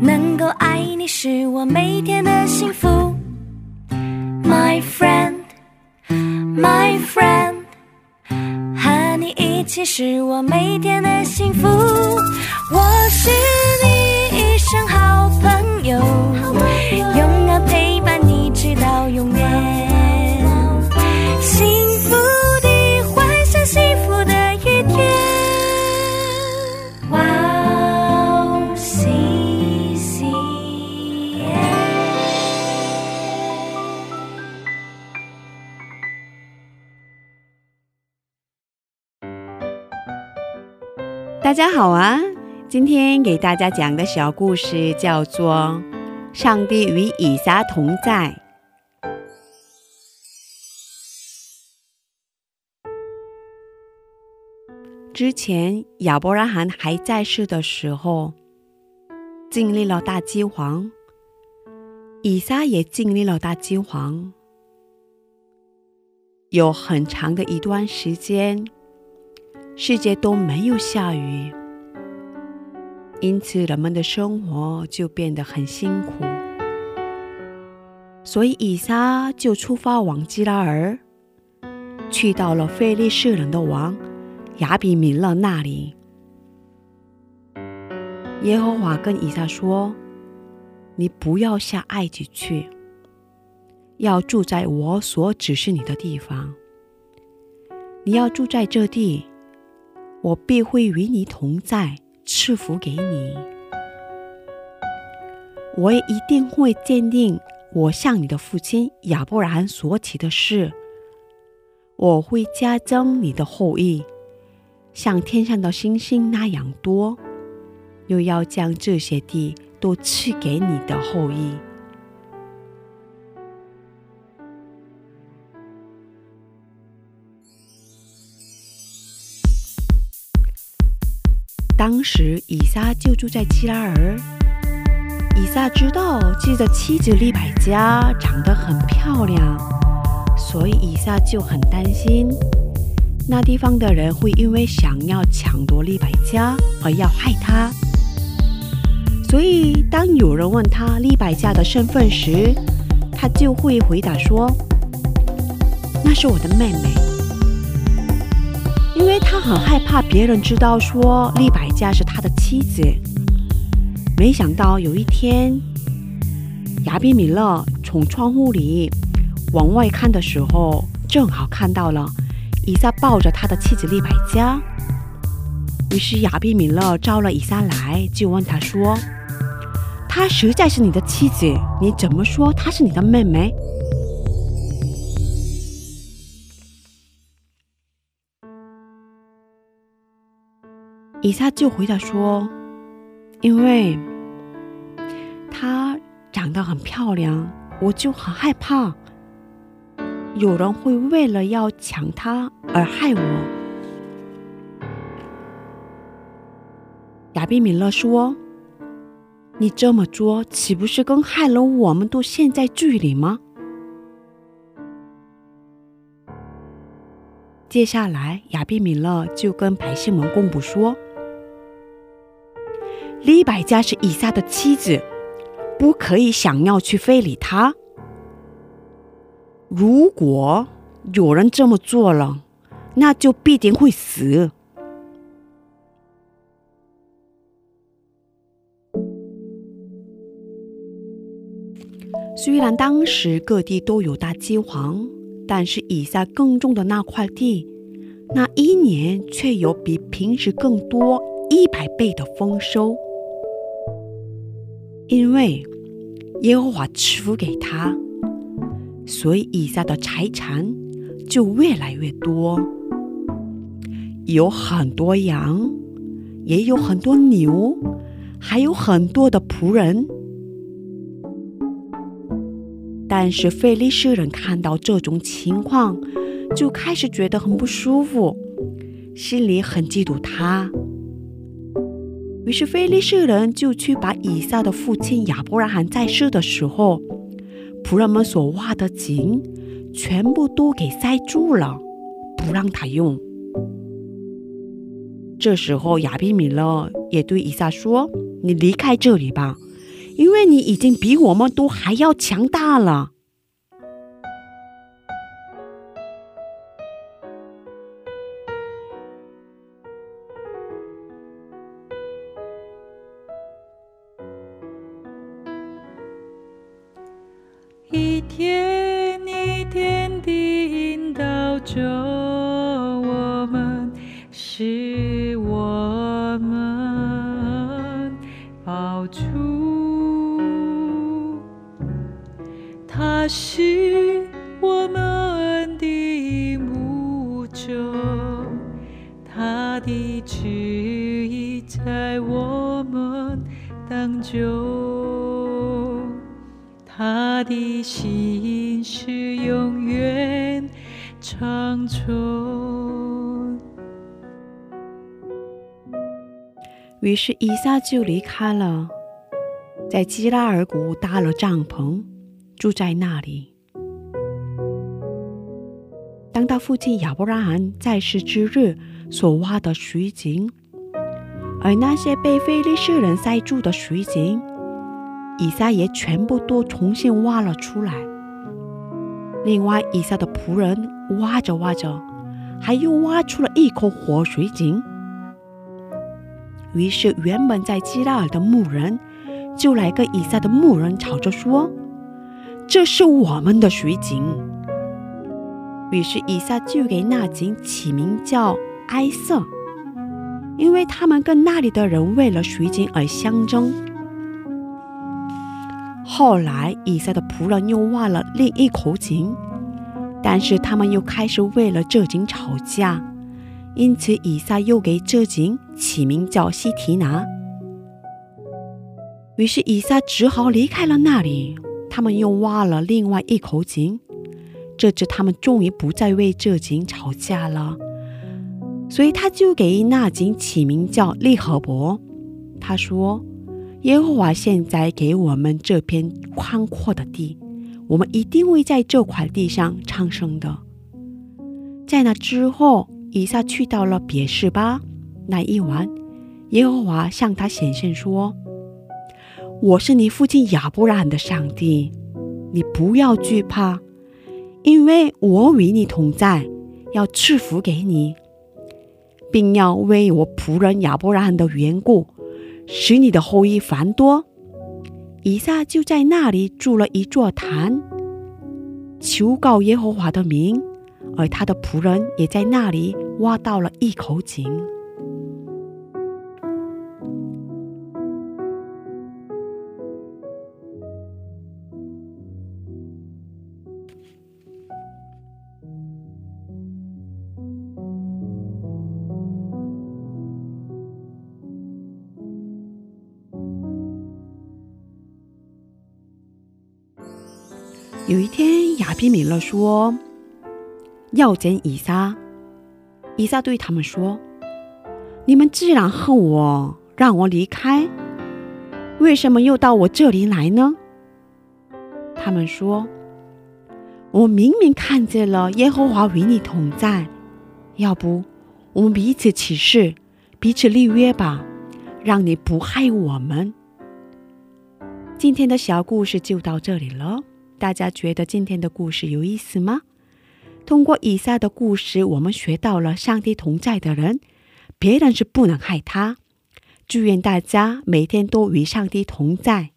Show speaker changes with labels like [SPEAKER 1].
[SPEAKER 1] 能够爱你是我每天的幸福。My friend, my friend，和你一起是我每天的幸福。
[SPEAKER 2] 大家好啊！今天给大家讲的小故事叫做《上帝与以撒同在》。之前亚伯拉罕还在世的时候，经历了大饥荒，以撒也经历了大饥荒，有很长的一段时间，世界都没有下雨，因此人们的生活就变得很辛苦。所以以撒就出发往基拉尔，去到了非利士人的王亚比米勒那里。耶和华跟以撒说：“你不要下埃及去，要住在我所指示你的地方。你要住在这地，我必会与你同在，赐福给你。我也一定会坚定我向你的父亲亚伯兰所起的事。我会加增你的后裔，像天上的星星那样多，又要将这些地都赐给你的后裔。”当时以撒就住在基拉尔。以撒知道自己的妻子利百加长得很漂亮，所以以撒就很担心那地方的人会因为想要抢夺利百加而要害他。所以当有人问他利百加的身份时，他就会回答说：“那是我的妹妹。”因为他很害怕别人知道说利百加是他的妻子。没想到有一天，亚比米勒从窗户里往外看的时候，正好看到了以撒抱着他的妻子利百加。于是亚比米勒招了以撒来，就问他说：“她实在是你的妻子，你怎么说她是你的妹妹？”以撒就回答说：“因为她长得很漂亮，我就很害怕有人会为了要抢她而害我。”亚比米勒说：“你这么做，岂不是跟害了我们都陷在剧里吗？”接下来，亚比米勒就跟百姓们公布说。利百加是以撒的妻子，不可以想要去非礼她。如果有人这么做了，那就必定会死。虽然当时各地都有大饥荒，但是以撒耕种的那块地，那一年却有比平时更多一百倍的丰收。因为耶和华赐福给他，所以以撒的财产就越来越多，有很多羊，也有很多牛，还有很多的仆人。但是费利士人看到这种情况，就开始觉得很不舒服，心里很嫉妒他。于是，非利士人就去把以撒的父亲亚伯拉罕在世的时候，仆人们所挖的井，全部都给塞住了，不让他用。这时候，亚比米勒也对以撒说：“你离开这里吧，因为你已经比我们都还要强大了。
[SPEAKER 1] 着我们，使我们保住。他是我们的牧者，他的旨意在我们当中。他的心是永远
[SPEAKER 2] 于是伊撒就离开了，在基拉尔谷搭了帐篷，住在那里。当他父亲亚伯拉罕在世之日所挖的水井，而那些被非利士人塞住的水井。以撒也全部都重新挖了出来。另外，以撒的仆人挖着挖着，还又挖出了一口活水井。于是，原本在基拉尔的牧人就来跟以撒的牧人吵着说：“这是我们的水井。”于是，以撒就给那井起名叫埃瑟，因为他们跟那里的人为了水井而相争。后来，以撒的仆人又挖了另一口井，但是他们又开始为了这井吵架，因此以撒又给这井起名叫西提拿。于是以撒只好离开了那里。他们又挖了另外一口井，这次他们终于不再为这井吵架了，所以他就给那井起名叫利和伯。他说。耶和华现在给我们这片宽阔的地，我们一定会在这块地上昌盛的。在那之后，以撒去到了别是巴。那一晚，耶和华向他显现说：“我是你父亲亚伯拉罕的上帝，你不要惧怕，因为我与你同在，要赐福给你，并要为我仆人亚伯拉罕的缘故。”使你的后裔繁多。以撒就在那里筑了一座坛，求告耶和华的名，而他的仆人也在那里挖到了一口井。有一天，亚比米勒说要见以撒。以撒对他们说：“你们既然恨我，让我离开，为什么又到我这里来呢？”他们说：“我明明看见了耶和华与你同在，要不我们彼此起誓，彼此立约吧，让你不害我们。”今天的小故事就到这里了。大家觉得今天的故事有意思吗？通过以下的故事，我们学到了上帝同在的人，别人是不能害他。祝愿大家每天都与上帝同在。